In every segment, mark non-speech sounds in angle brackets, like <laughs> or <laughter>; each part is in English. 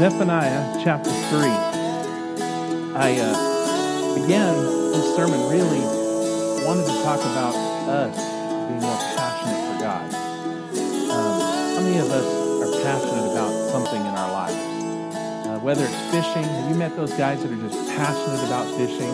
Zephaniah chapter 3. I uh, began this sermon really wanted to talk about us being more passionate for God. Um, how many of us are passionate about something in our lives? Uh, whether it's fishing, have you met those guys that are just passionate about fishing?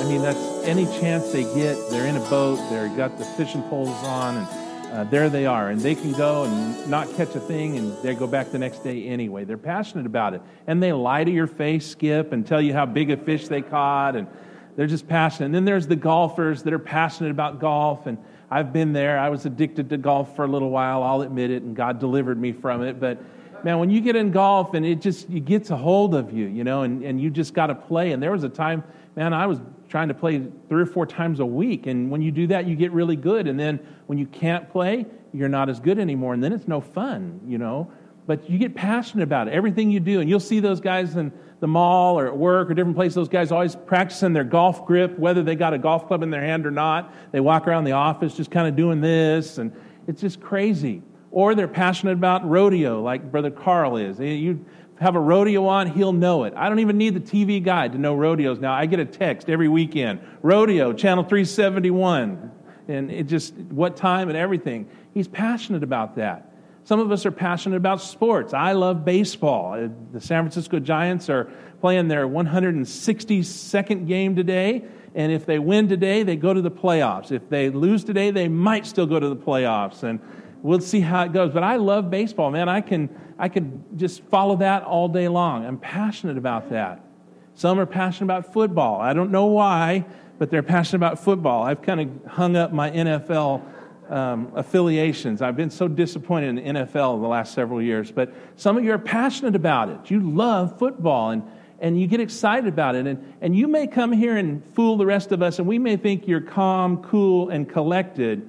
I mean, that's any chance they get, they're in a boat, they've got the fishing poles on, and uh, there they are. And they can go and not catch a thing, and they go back the next day anyway. They're passionate about it. And they lie to your face, Skip, and tell you how big a fish they caught. And they're just passionate. And then there's the golfers that are passionate about golf. And I've been there. I was addicted to golf for a little while, I'll admit it, and God delivered me from it. But man, when you get in golf and it just it gets a hold of you, you know, and, and you just got to play. And there was a time, man, I was trying to play three or four times a week. And when you do that, you get really good. And then when you can't play, you're not as good anymore. And then it's no fun, you know. But you get passionate about it, everything you do. And you'll see those guys in the mall or at work or different places. Those guys always practicing their golf grip, whether they got a golf club in their hand or not. They walk around the office just kind of doing this. And it's just crazy. Or they're passionate about rodeo, like Brother Carl is. You have a rodeo on, he'll know it. I don't even need the TV guide to know rodeos now. I get a text every weekend rodeo, channel 371, and it just what time and everything. He's passionate about that. Some of us are passionate about sports. I love baseball. Uh, the San Francisco Giants are playing their 162nd game today. And if they win today, they go to the playoffs. If they lose today, they might still go to the playoffs. And we'll see how it goes. But I love baseball, man. I can, I can just follow that all day long. I'm passionate about that. Some are passionate about football. I don't know why, but they're passionate about football. I've kind of hung up my NFL um, affiliations. I've been so disappointed in the NFL the last several years. But some of you are passionate about it. You love football and, and you get excited about it. And, and you may come here and fool the rest of us, and we may think you're calm, cool, and collected.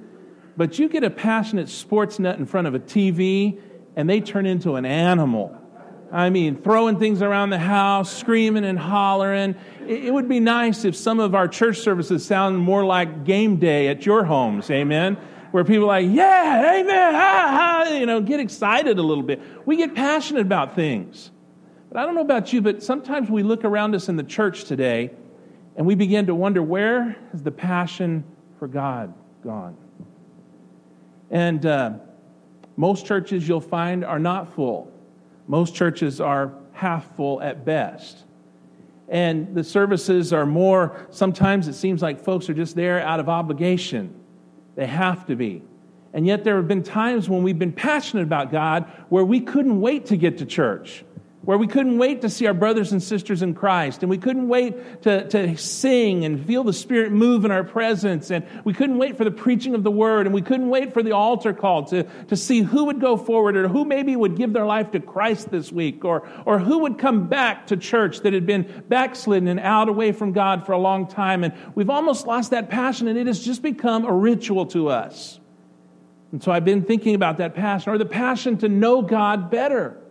But you get a passionate sports nut in front of a TV, and they turn into an animal. I mean, throwing things around the house, screaming and hollering. It would be nice if some of our church services sound more like game day at your homes, amen? Where people are like, yeah, amen, ha, ha, you know, get excited a little bit. We get passionate about things. But I don't know about you, but sometimes we look around us in the church today and we begin to wonder where has the passion for God gone? And uh, most churches you'll find are not full. Most churches are half full at best. And the services are more, sometimes it seems like folks are just there out of obligation. They have to be. And yet there have been times when we've been passionate about God where we couldn't wait to get to church where we couldn't wait to see our brothers and sisters in Christ, and we couldn't wait to, to sing and feel the Spirit move in our presence, and we couldn't wait for the preaching of the Word, and we couldn't wait for the altar call to, to see who would go forward, or who maybe would give their life to Christ this week, or, or who would come back to church that had been backslidden and out away from God for a long time. And we've almost lost that passion, and it has just become a ritual to us. And so I've been thinking about that passion, or the passion to know God better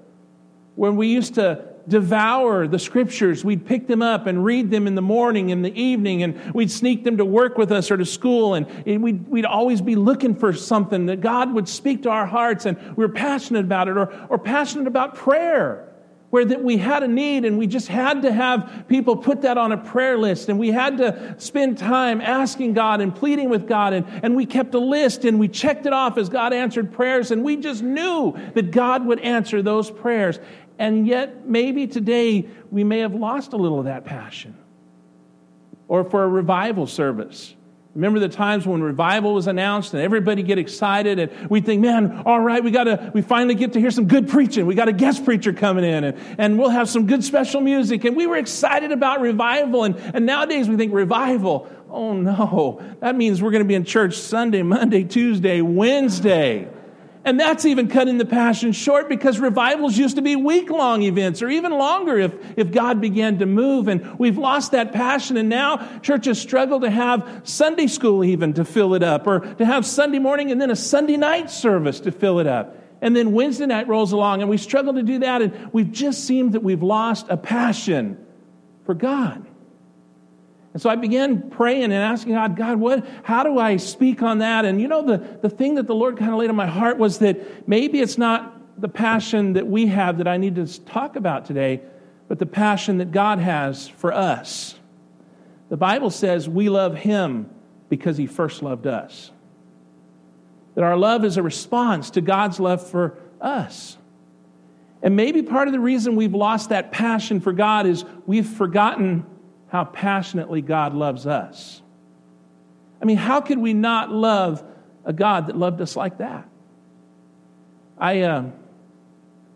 when we used to devour the scriptures, we'd pick them up and read them in the morning, in the evening, and we'd sneak them to work with us or to school, and we'd, we'd always be looking for something that God would speak to our hearts, and we were passionate about it, or, or passionate about prayer. Where that we had a need and we just had to have people put that on a prayer list and we had to spend time asking God and pleading with God and, and we kept a list and we checked it off as God answered prayers and we just knew that God would answer those prayers. And yet, maybe today we may have lost a little of that passion. Or for a revival service. Remember the times when revival was announced and everybody get excited and we think, man, all right, we gotta, we finally get to hear some good preaching. We got a guest preacher coming in and, and we'll have some good special music. And we were excited about revival. And, and nowadays we think revival, oh no, that means we're gonna be in church Sunday, Monday, Tuesday, Wednesday. And that's even cutting the passion short because revivals used to be week long events or even longer if, if God began to move. And we've lost that passion. And now churches struggle to have Sunday school even to fill it up or to have Sunday morning and then a Sunday night service to fill it up. And then Wednesday night rolls along and we struggle to do that. And we've just seemed that we've lost a passion for God. And so I began praying and asking God, God, what, how do I speak on that? And you know, the, the thing that the Lord kind of laid on my heart was that maybe it's not the passion that we have that I need to talk about today, but the passion that God has for us. The Bible says we love Him because He first loved us. That our love is a response to God's love for us. And maybe part of the reason we've lost that passion for God is we've forgotten how passionately God loves us. I mean, how could we not love a God that loved us like that? I, uh,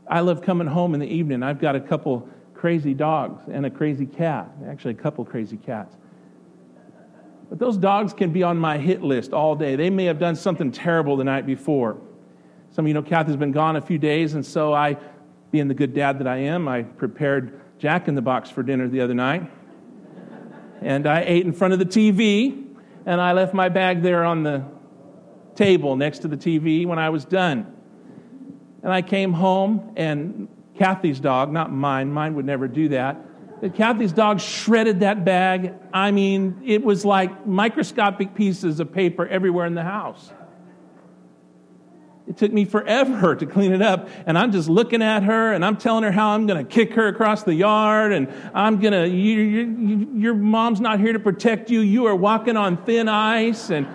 I love coming home in the evening. I've got a couple crazy dogs and a crazy cat, actually, a couple crazy cats. But those dogs can be on my hit list all day. They may have done something terrible the night before. Some of you know Kathy's been gone a few days, and so I, being the good dad that I am, I prepared Jack in the Box for dinner the other night. And I ate in front of the TV, and I left my bag there on the table next to the TV when I was done. And I came home, and Kathy's dog, not mine, mine would never do that. But Kathy's dog shredded that bag. I mean, it was like microscopic pieces of paper everywhere in the house. It took me forever to clean it up. And I'm just looking at her and I'm telling her how I'm going to kick her across the yard. And I'm going to, you, you, your mom's not here to protect you. You are walking on thin ice. And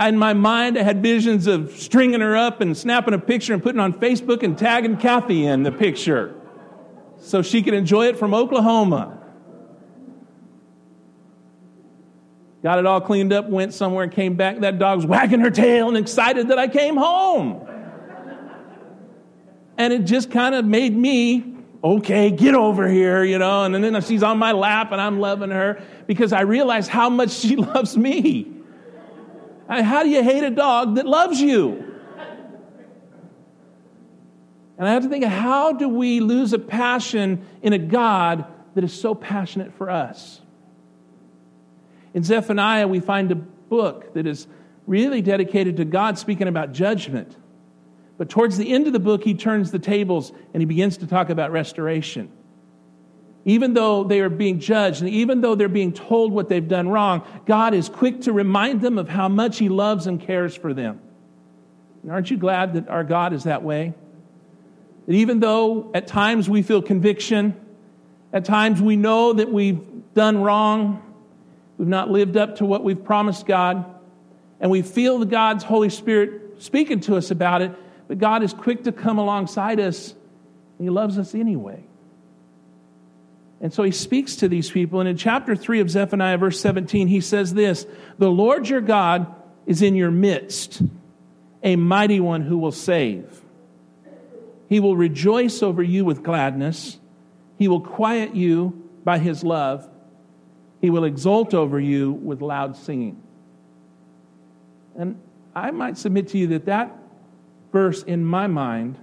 in my mind, I had visions of stringing her up and snapping a picture and putting on Facebook and tagging Kathy in the picture so she could enjoy it from Oklahoma. Got it all cleaned up, went somewhere, and came back. That dog's wagging her tail and excited that I came home. And it just kind of made me, okay, get over here, you know. And then she's on my lap and I'm loving her because I realize how much she <laughs> loves me. How do you hate a dog that loves you? And I have to think, how do we lose a passion in a God that is so passionate for us? In Zephaniah, we find a book that is really dedicated to God speaking about judgment. But towards the end of the book, he turns the tables and he begins to talk about restoration. Even though they are being judged and even though they're being told what they've done wrong, God is quick to remind them of how much he loves and cares for them. And aren't you glad that our God is that way? That even though at times we feel conviction, at times we know that we've done wrong, We've not lived up to what we've promised God. And we feel the God's Holy Spirit speaking to us about it, but God is quick to come alongside us, and He loves us anyway. And so He speaks to these people. And in chapter 3 of Zephaniah, verse 17, He says this The Lord your God is in your midst, a mighty one who will save. He will rejoice over you with gladness. He will quiet you by his love. He will exult over you with loud singing. And I might submit to you that that verse, in my mind,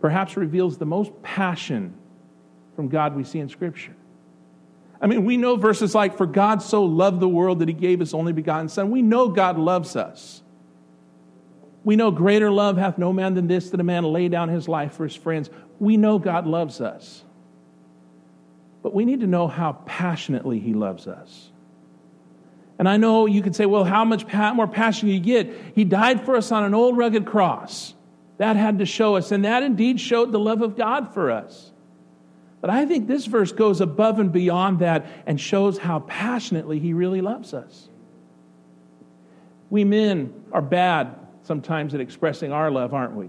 perhaps reveals the most passion from God we see in Scripture. I mean, we know verses like, For God so loved the world that he gave his only begotten Son. We know God loves us. We know greater love hath no man than this, that a man lay down his life for his friends. We know God loves us. But we need to know how passionately He loves us. And I know you could say, well, how much more passion you get? He died for us on an old rugged cross. That had to show us, and that indeed showed the love of God for us. But I think this verse goes above and beyond that and shows how passionately He really loves us. We men are bad sometimes at expressing our love, aren't we?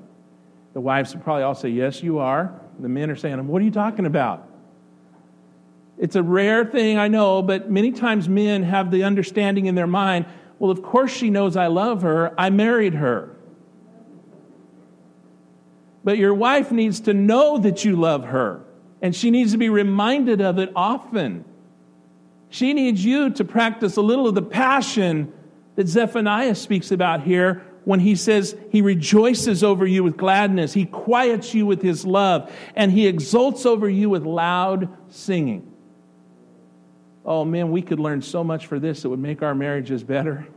The wives probably all say, Yes, you are. The men are saying, What are you talking about? It's a rare thing, I know, but many times men have the understanding in their mind well, of course she knows I love her. I married her. But your wife needs to know that you love her, and she needs to be reminded of it often. She needs you to practice a little of the passion that Zephaniah speaks about here when he says he rejoices over you with gladness, he quiets you with his love, and he exults over you with loud singing. Oh man, we could learn so much for this that would make our marriages better.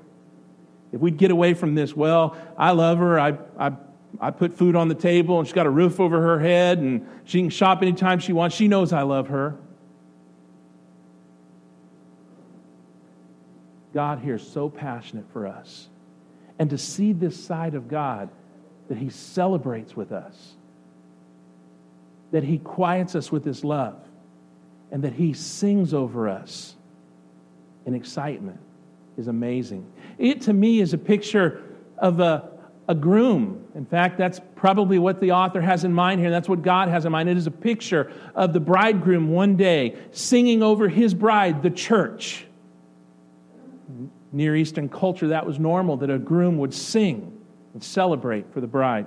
If we'd get away from this, well, I love her, I, I, I put food on the table, and she's got a roof over her head, and she can shop anytime she wants. She knows I love her. God here is so passionate for us. And to see this side of God that he celebrates with us, that he quiets us with his love, and that he sings over us in excitement is amazing. It to me is a picture of a, a groom. In fact, that's probably what the author has in mind here. That's what God has in mind. It is a picture of the bridegroom one day singing over his bride, the church. Near Eastern culture, that was normal that a groom would sing and celebrate for the bride.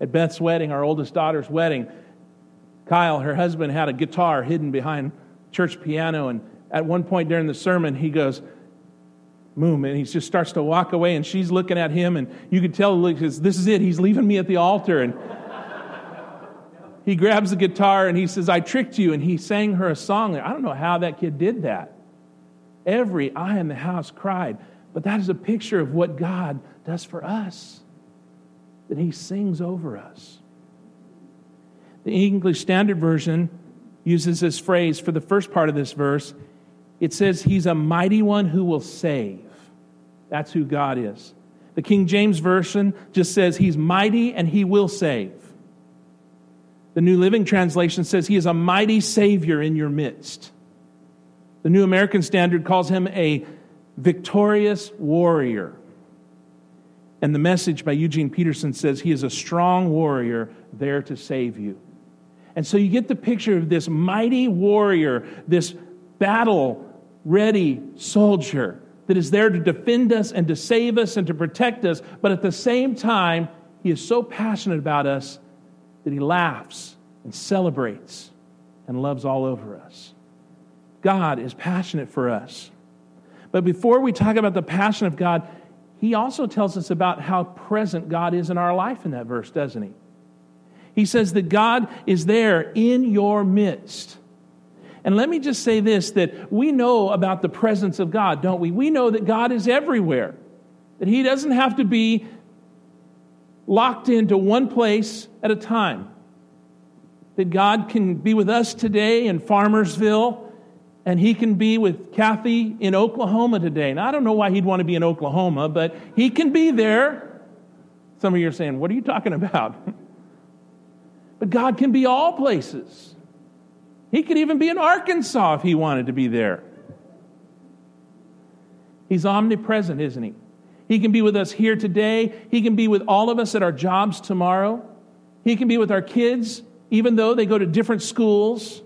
At Beth's wedding, our oldest daughter's wedding, Kyle, her husband, had a guitar hidden behind church piano. And at one point during the sermon, he goes, Moom, and he just starts to walk away, and she's looking at him, and you can tell this is it. He's leaving me at the altar, and he grabs the guitar and he says, "I tricked you," and he sang her a song. I don't know how that kid did that. Every eye in the house cried, but that is a picture of what God does for us. That He sings over us. The English Standard Version uses this phrase for the first part of this verse. It says, He's a mighty one who will save. That's who God is. The King James Version just says, He's mighty and He will save. The New Living Translation says, He is a mighty Savior in your midst. The New American Standard calls Him a victorious warrior. And the message by Eugene Peterson says, He is a strong warrior there to save you. And so you get the picture of this mighty warrior, this battle ready soldier that is there to defend us and to save us and to protect us, but at the same time, he is so passionate about us that he laughs and celebrates and loves all over us. God is passionate for us. But before we talk about the passion of God, he also tells us about how present God is in our life in that verse, doesn't he? He says that God is there in your midst. And let me just say this that we know about the presence of God, don't we? We know that God is everywhere, that He doesn't have to be locked into one place at a time. That God can be with us today in Farmersville, and He can be with Kathy in Oklahoma today. Now, I don't know why He'd want to be in Oklahoma, but He can be there. Some of you are saying, What are you talking about? <laughs> but God can be all places. He could even be in Arkansas if he wanted to be there. He's omnipresent, isn't he? He can be with us here today. He can be with all of us at our jobs tomorrow. He can be with our kids, even though they go to different schools.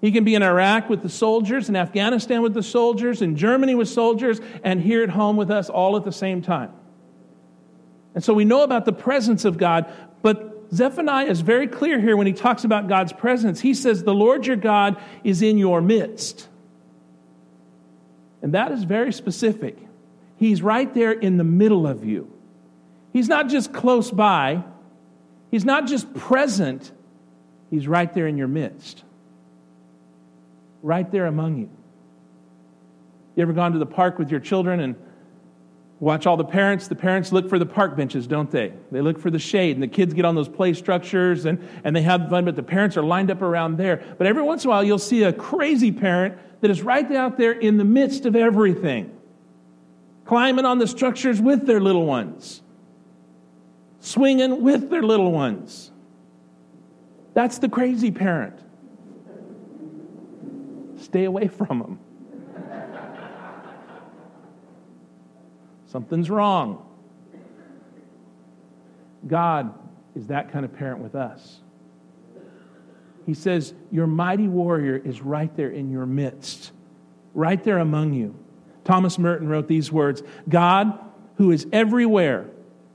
He can be in Iraq with the soldiers, in Afghanistan with the soldiers, in Germany with soldiers, and here at home with us all at the same time. And so we know about the presence of God, but Zephaniah is very clear here when he talks about God's presence. He says, The Lord your God is in your midst. And that is very specific. He's right there in the middle of you. He's not just close by, He's not just present, He's right there in your midst. Right there among you. You ever gone to the park with your children and Watch all the parents. The parents look for the park benches, don't they? They look for the shade, and the kids get on those play structures and, and they have fun, but the parents are lined up around there. But every once in a while, you'll see a crazy parent that is right out there in the midst of everything, climbing on the structures with their little ones, swinging with their little ones. That's the crazy parent. Stay away from them. Something's wrong. God is that kind of parent with us. He says, Your mighty warrior is right there in your midst, right there among you. Thomas Merton wrote these words God, who is everywhere,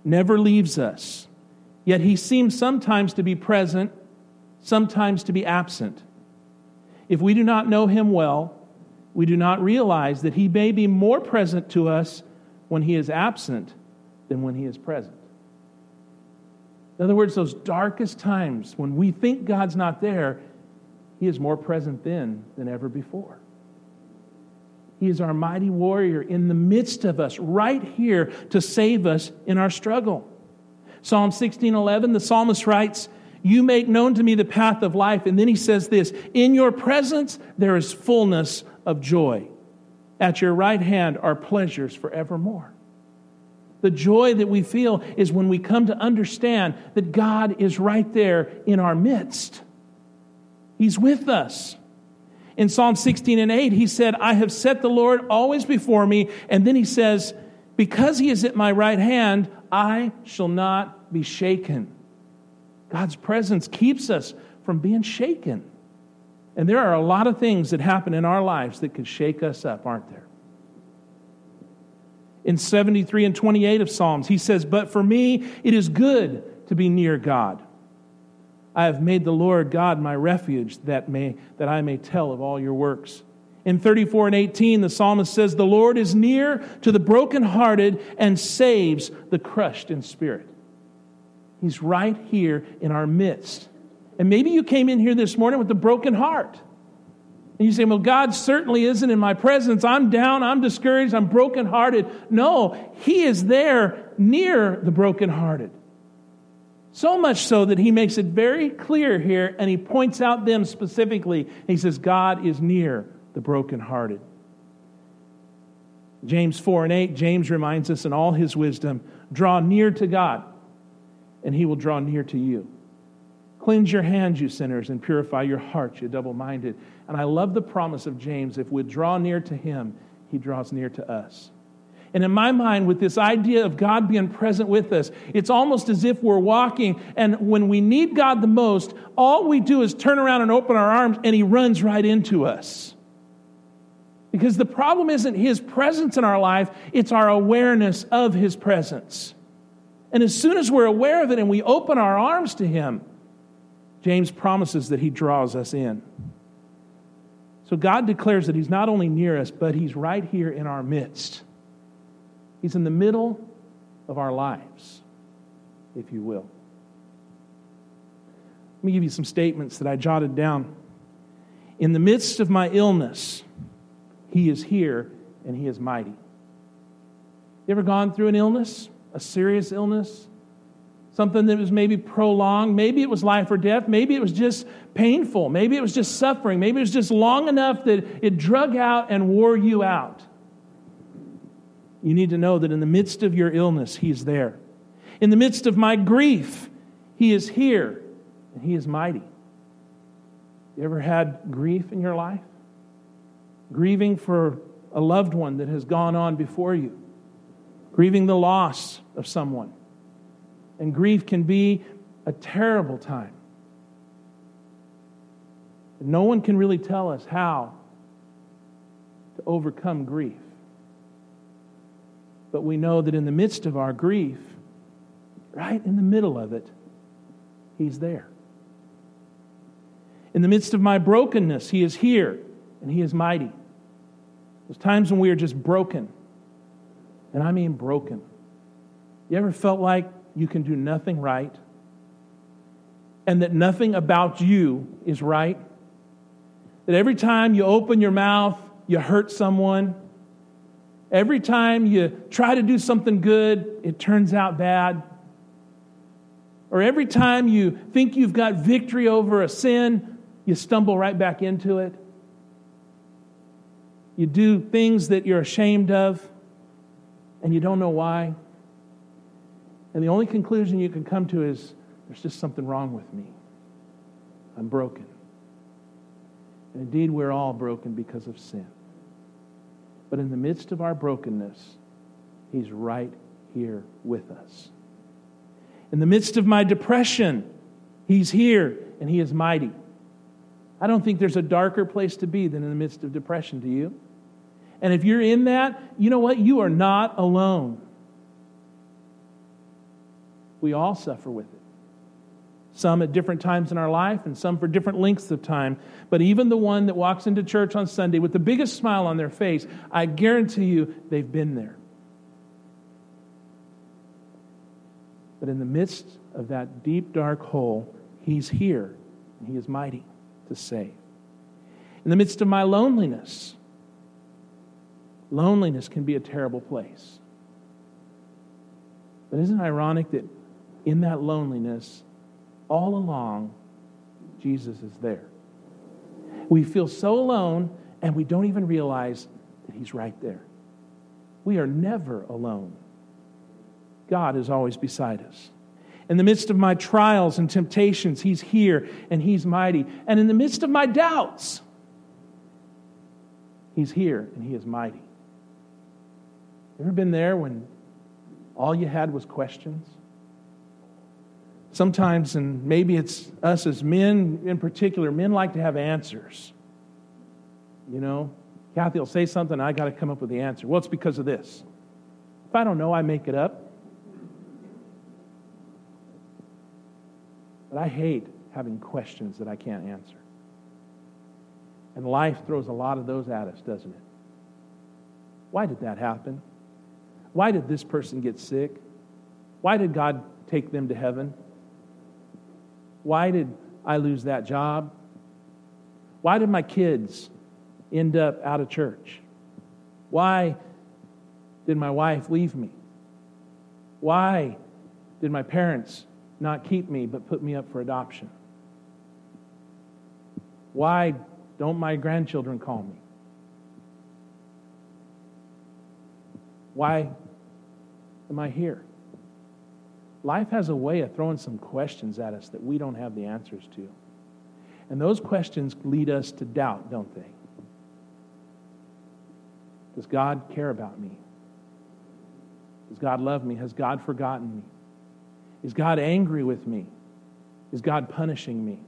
never leaves us, yet he seems sometimes to be present, sometimes to be absent. If we do not know him well, we do not realize that he may be more present to us when he is absent than when he is present. In other words, those darkest times when we think God's not there, he is more present then than ever before. He is our mighty warrior in the midst of us, right here to save us in our struggle. Psalm 16:11, the psalmist writes, "You make known to me the path of life." And then he says this, "In your presence there is fullness of joy." At your right hand are pleasures forevermore. The joy that we feel is when we come to understand that God is right there in our midst. He's with us. In Psalm 16 and 8, he said, I have set the Lord always before me. And then he says, Because he is at my right hand, I shall not be shaken. God's presence keeps us from being shaken. And there are a lot of things that happen in our lives that could shake us up, aren't there? in 73 and 28 of Psalms. He says, But for me, it is good to be near God. I have made the Lord God my refuge that, may, that I may tell of all your works. In 34 and 18, the psalmist says, The Lord is near to the brokenhearted and saves the crushed in spirit. He's right here in our midst. And maybe you came in here this morning with a broken heart. And you say, Well, God certainly isn't in my presence. I'm down, I'm discouraged, I'm brokenhearted. No, He is there near the brokenhearted. So much so that He makes it very clear here and He points out them specifically. He says, God is near the brokenhearted. James 4 and 8, James reminds us in all his wisdom draw near to God, and He will draw near to you. Cleanse your hands, you sinners, and purify your hearts, you double minded. And I love the promise of James if we draw near to him, he draws near to us. And in my mind, with this idea of God being present with us, it's almost as if we're walking, and when we need God the most, all we do is turn around and open our arms, and He runs right into us. Because the problem isn't His presence in our life, it's our awareness of His presence. And as soon as we're aware of it and we open our arms to Him, James promises that he draws us in. So God declares that he's not only near us, but he's right here in our midst. He's in the middle of our lives, if you will. Let me give you some statements that I jotted down. In the midst of my illness, he is here and he is mighty. You ever gone through an illness, a serious illness? Something that was maybe prolonged. Maybe it was life or death. Maybe it was just painful. Maybe it was just suffering. Maybe it was just long enough that it drug out and wore you out. You need to know that in the midst of your illness, He's there. In the midst of my grief, He is here and He is mighty. You ever had grief in your life? Grieving for a loved one that has gone on before you, grieving the loss of someone and grief can be a terrible time. No one can really tell us how to overcome grief. But we know that in the midst of our grief, right in the middle of it, He's there. In the midst of my brokenness, He is here and He is mighty. There's times when we are just broken, and I mean broken. You ever felt like you can do nothing right, and that nothing about you is right. That every time you open your mouth, you hurt someone. Every time you try to do something good, it turns out bad. Or every time you think you've got victory over a sin, you stumble right back into it. You do things that you're ashamed of, and you don't know why. And the only conclusion you can come to is there's just something wrong with me. I'm broken. And indeed, we're all broken because of sin. But in the midst of our brokenness, He's right here with us. In the midst of my depression, He's here and He is mighty. I don't think there's a darker place to be than in the midst of depression, do you? And if you're in that, you know what? You are not alone. We all suffer with it. Some at different times in our life, and some for different lengths of time. But even the one that walks into church on Sunday with the biggest smile on their face, I guarantee you they've been there. But in the midst of that deep, dark hole, He's here, and He is mighty to save. In the midst of my loneliness, loneliness can be a terrible place. But isn't it ironic that in that loneliness, all along, Jesus is there. We feel so alone and we don't even realize that He's right there. We are never alone. God is always beside us. In the midst of my trials and temptations, He's here and He's mighty. And in the midst of my doubts, He's here and He is mighty. Ever been there when all you had was questions? Sometimes, and maybe it's us as men in particular, men like to have answers. You know, Kathy will say something, I got to come up with the answer. Well, it's because of this. If I don't know, I make it up. But I hate having questions that I can't answer. And life throws a lot of those at us, doesn't it? Why did that happen? Why did this person get sick? Why did God take them to heaven? Why did I lose that job? Why did my kids end up out of church? Why did my wife leave me? Why did my parents not keep me but put me up for adoption? Why don't my grandchildren call me? Why am I here? Life has a way of throwing some questions at us that we don't have the answers to. And those questions lead us to doubt, don't they? Does God care about me? Does God love me? Has God forgotten me? Is God angry with me? Is God punishing me?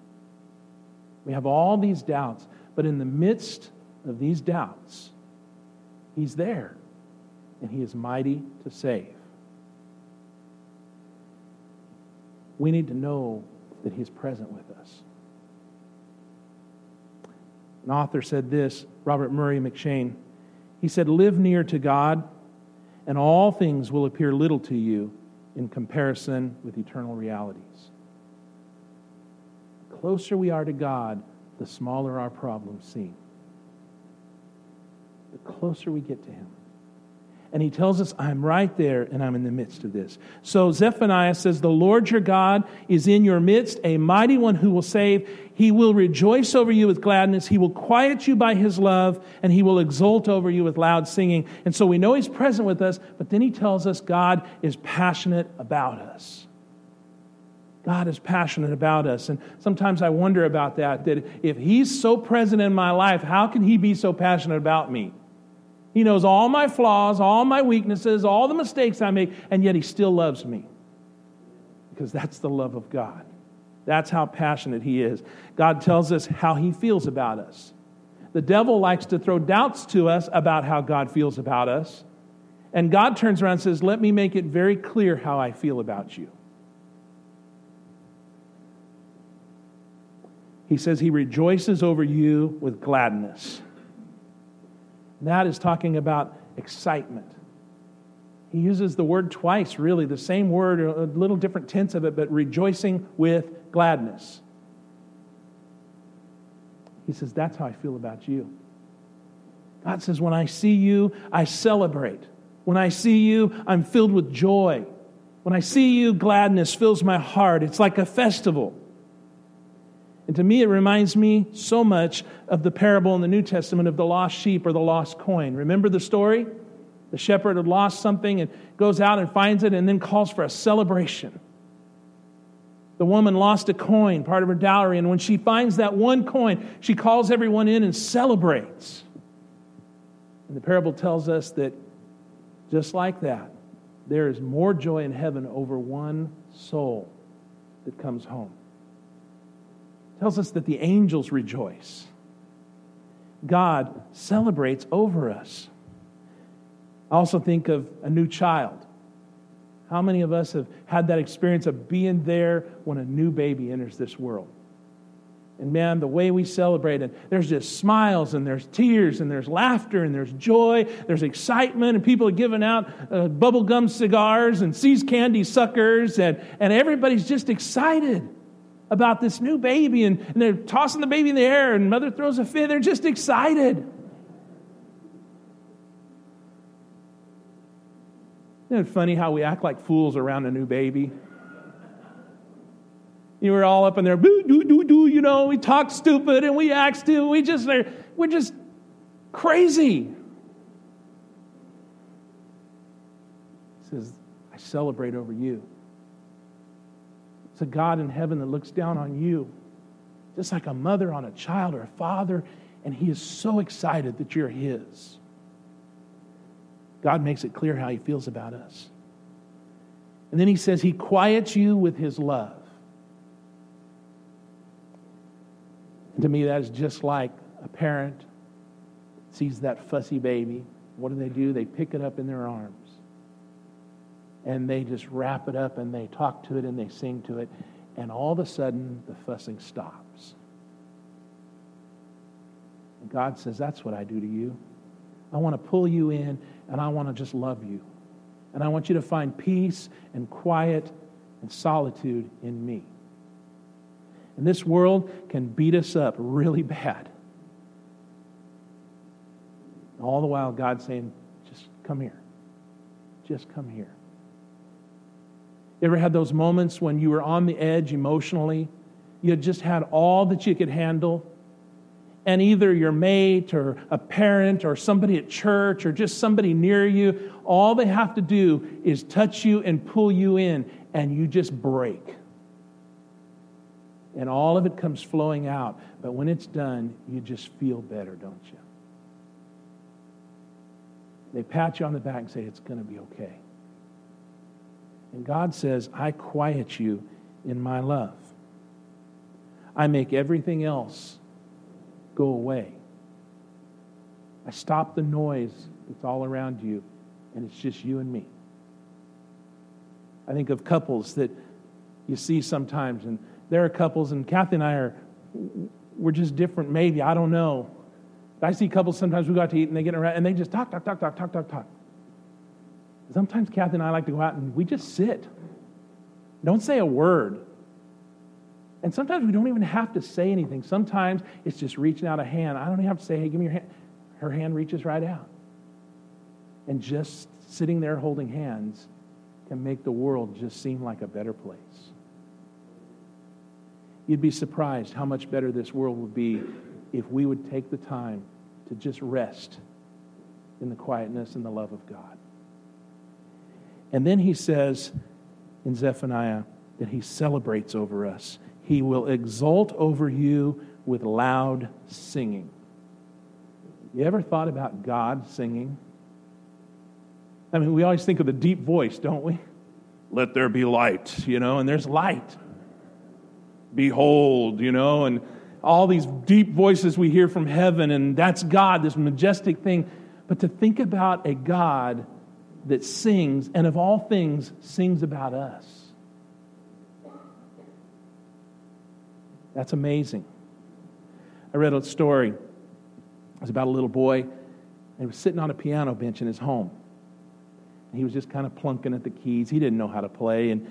We have all these doubts, but in the midst of these doubts, He's there and He is mighty to save. We need to know that He's present with us. An author said this, Robert Murray M'Cheyne. He said, Live near to God, and all things will appear little to you in comparison with eternal realities. The closer we are to God, the smaller our problems seem. The closer we get to Him. And he tells us, I'm right there and I'm in the midst of this. So Zephaniah says, The Lord your God is in your midst, a mighty one who will save. He will rejoice over you with gladness. He will quiet you by his love, and he will exult over you with loud singing. And so we know he's present with us, but then he tells us God is passionate about us. God is passionate about us. And sometimes I wonder about that, that if he's so present in my life, how can he be so passionate about me? He knows all my flaws, all my weaknesses, all the mistakes I make, and yet He still loves me. Because that's the love of God. That's how passionate He is. God tells us how He feels about us. The devil likes to throw doubts to us about how God feels about us. And God turns around and says, Let me make it very clear how I feel about you. He says he rejoices over you with gladness. That is talking about excitement. He uses the word twice, really, the same word, a little different tense of it, but rejoicing with gladness. He says, That's how I feel about you. God says, When I see you, I celebrate. When I see you, I'm filled with joy. When I see you, gladness fills my heart. It's like a festival. And to me, it reminds me so much of the parable in the New Testament of the lost sheep or the lost coin. Remember the story? The shepherd had lost something and goes out and finds it and then calls for a celebration. The woman lost a coin, part of her dowry, and when she finds that one coin, she calls everyone in and celebrates. And the parable tells us that just like that, there is more joy in heaven over one soul that comes home tells us that the angels rejoice. God celebrates over us. I also think of a new child. How many of us have had that experience of being there when a new baby enters this world? And man, the way we celebrate it, there's just smiles and there's tears and there's laughter and there's joy, there's excitement, and people are giving out uh, bubblegum cigars and See's candy suckers, and, and everybody's just excited about this new baby, and, and they're tossing the baby in the air, and mother throws a fit. They're just excited. Isn't it funny how we act like fools around a new baby? You were all up in there, boo, doo, doo, doo, you know, we talk stupid and we act stupid. We just, we're just crazy. He says, I I celebrate over you. It's a God in heaven that looks down on you, just like a mother on a child or a father, and He is so excited that you're His. God makes it clear how He feels about us. And then He says He quiets you with His love. And to me, that is just like a parent sees that fussy baby. What do they do? They pick it up in their arms. And they just wrap it up and they talk to it and they sing to it. And all of a sudden, the fussing stops. And God says, That's what I do to you. I want to pull you in and I want to just love you. And I want you to find peace and quiet and solitude in me. And this world can beat us up really bad. All the while, God's saying, just come here. Just come here. You ever had those moments when you were on the edge emotionally? You just had all that you could handle, and either your mate or a parent or somebody at church or just somebody near you, all they have to do is touch you and pull you in, and you just break. And all of it comes flowing out. But when it's done, you just feel better, don't you? They pat you on the back and say, It's going to be okay. And God says, I quiet you in my love. I make everything else go away. I stop the noise that's all around you, and it's just you and me. I think of couples that you see sometimes, and there are couples, and Kathy and I are, we're just different, maybe, I don't know. I see couples sometimes we go out to eat and they get around and they just talk, talk, talk, talk, talk, talk, talk. Sometimes Kathy and I like to go out and we just sit. Don't say a word. And sometimes we don't even have to say anything. Sometimes it's just reaching out a hand. I don't even have to say, hey, give me your hand. Her hand reaches right out. And just sitting there holding hands can make the world just seem like a better place. You'd be surprised how much better this world would be if we would take the time to just rest in the quietness and the love of God. And then he says in Zephaniah that he celebrates over us. He will exult over you with loud singing. You ever thought about God singing? I mean, we always think of the deep voice, don't we? Let there be light, you know, and there's light. Behold, you know, and all these deep voices we hear from heaven, and that's God, this majestic thing. But to think about a God that sings, and of all things, sings about us. That's amazing. I read a story. It was about a little boy, and he was sitting on a piano bench in his home. And he was just kind of plunking at the keys. He didn't know how to play, and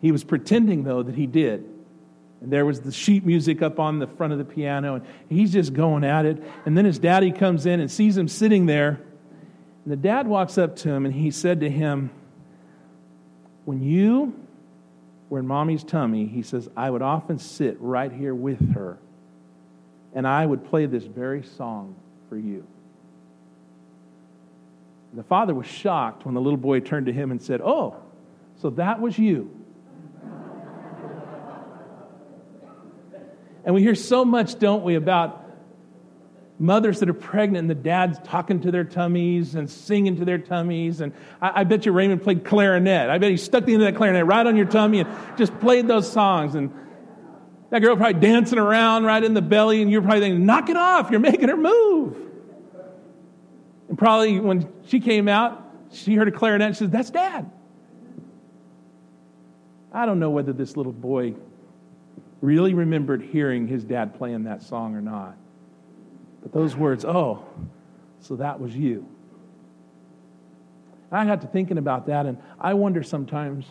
he was pretending, though, that he did. And there was the sheet music up on the front of the piano, and he's just going at it. And then his daddy comes in and sees him sitting there and the dad walks up to him and he said to him, When you were in mommy's tummy, he says, I would often sit right here with her and I would play this very song for you. The father was shocked when the little boy turned to him and said, Oh, so that was you. and we hear so much, don't we, about mothers that are pregnant and the dad's talking to their tummies and singing to their tummies. And I, I, bet you Raymond played clarinet. I bet he stuck the end of that clarinet right on your tummy and just played those songs. And that girl probably dancing around right in the belly, and you're probably thinking, knock it off, you're making her move. And probably when she came out, she heard a clarinet and she says, That's dad. I don't know whether this little boy really remembered hearing his dad playing that song or not. But those words, oh, so that was you. I got to thinking about that, and I wonder sometimes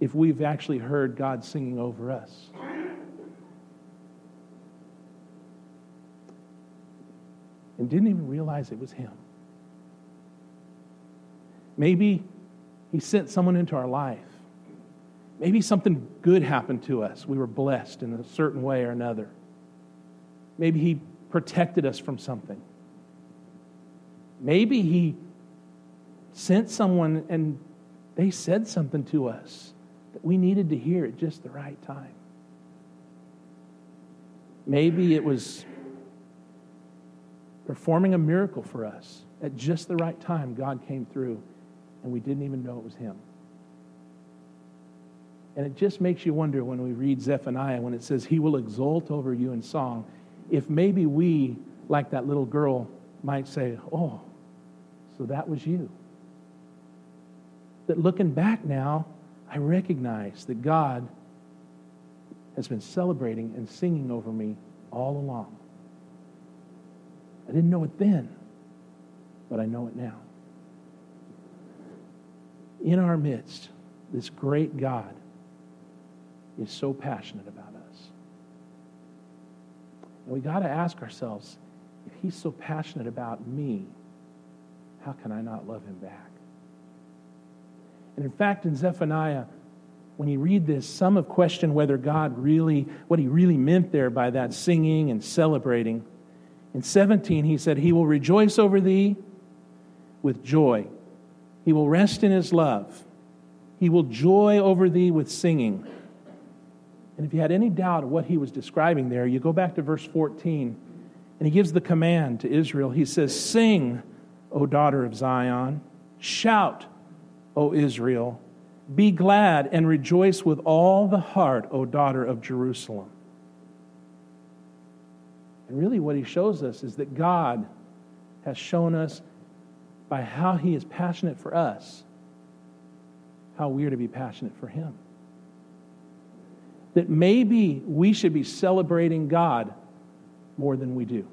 if we've actually heard God singing over us. And didn't even realize it was Him. Maybe He sent someone into our life. Maybe something good happened to us. We were blessed in a certain way or another. Maybe He protected us from something. Maybe He sent someone and they said something to us that we needed to hear at just the right time. Maybe it was performing a miracle for us at just the right time. God came through and we didn't even know it was Him. And it just makes you wonder when we read Zephaniah when it says, He will exult over you in song, if maybe we, like that little girl, might say, Oh, so that was you. That looking back now, I recognize that God has been celebrating and singing over me all along. I didn't know it then, but I know it now. In our midst, this great God is so passionate about us. And we got to ask ourselves if he's so passionate about me, how can I not love him back? And in fact, in Zephaniah, when you read this, some have questioned whether God really, what he really meant there by that singing and celebrating. In 17, he said, He will rejoice over thee with joy. He will rest in his love. He will joy over thee with singing. And if you had any doubt of what he was describing there, you go back to verse 14, and he gives the command to Israel. He says, Sing, O daughter of Zion, shout, O Israel, be glad and rejoice with all the heart, O daughter of Jerusalem. And really, what he shows us is that God has shown us by how he is passionate for us, how we are to be passionate for him that maybe we should be celebrating God more than we do.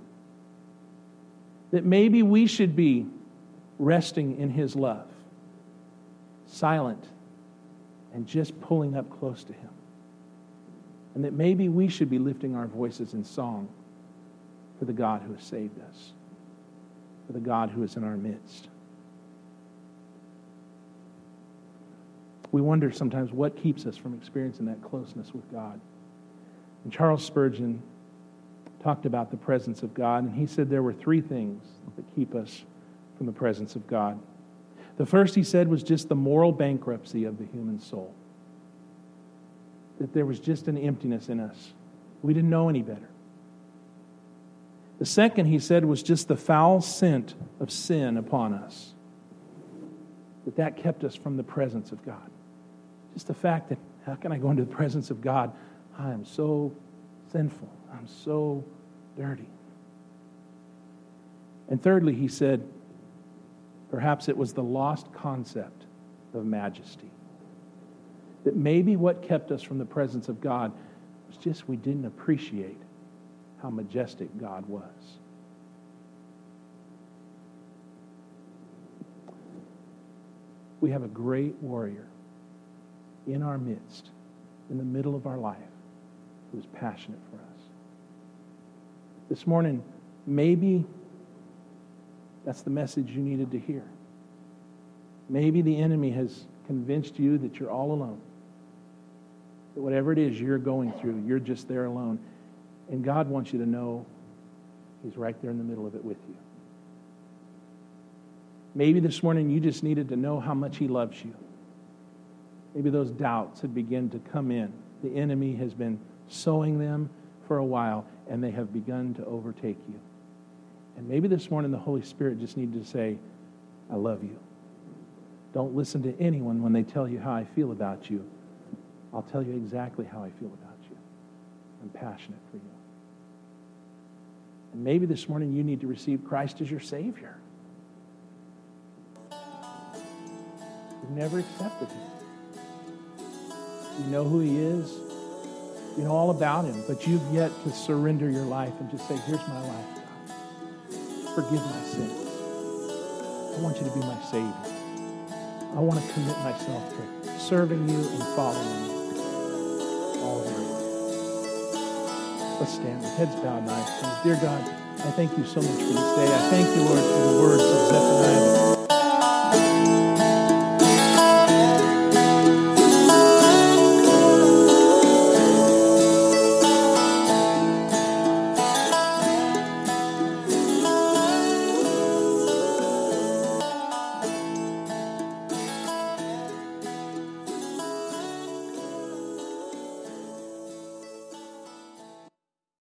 That maybe we should be resting in His love, silent, and just pulling up close to Him. And that maybe we should be lifting our voices in song for the God who has saved us, for the God who is in our midst. We wonder sometimes what keeps us from experiencing that closeness with God. And Charles Spurgeon talked about the presence of God, and he said there were three things that keep us from the presence of God. The first, he said, was just the moral bankruptcy of the human soul. That there was just an emptiness in us. We didn't know any better. The second, he said, was just the foul scent of sin upon us. That that kept us from the presence of God. Just the fact that how can I go into the presence of God? I am so sinful. I'm so dirty. And thirdly, he said, perhaps it was the lost concept of majesty. That maybe what kept us from the presence of God was just we didn't appreciate how majestic God was. We have a great warrior in our midst, in the middle of our life, who is passionate for us. This morning, maybe that's the message you needed to hear. Maybe the enemy has convinced you that you're all alone. That whatever it is you're going through, you're just there alone. And God wants you to know He's right there in the middle of it with you. Maybe this morning you just needed to know how much He loves you. Maybe those doubts had begun to come in. The enemy has been sowing them for a while, and they have begun to overtake you. And maybe this morning the Holy Spirit just needed to say, I love you. Don't listen to anyone when they tell you how I feel about you. I'll tell you exactly how I feel about you. I'm passionate for you. And maybe this morning you need to receive Christ as your Savior. You've never accepted Him. You know who He is. You know all about Him, but you've yet to surrender your life and just say, Here's my life, God. Forgive my sins. I want you to be my Savior. I want to commit myself to serving you and following you all the way. Let's stand with heads bowed and eyes closed. Dear God, I thank you so much for this day. I thank you, Lord, for the words of Zephaniah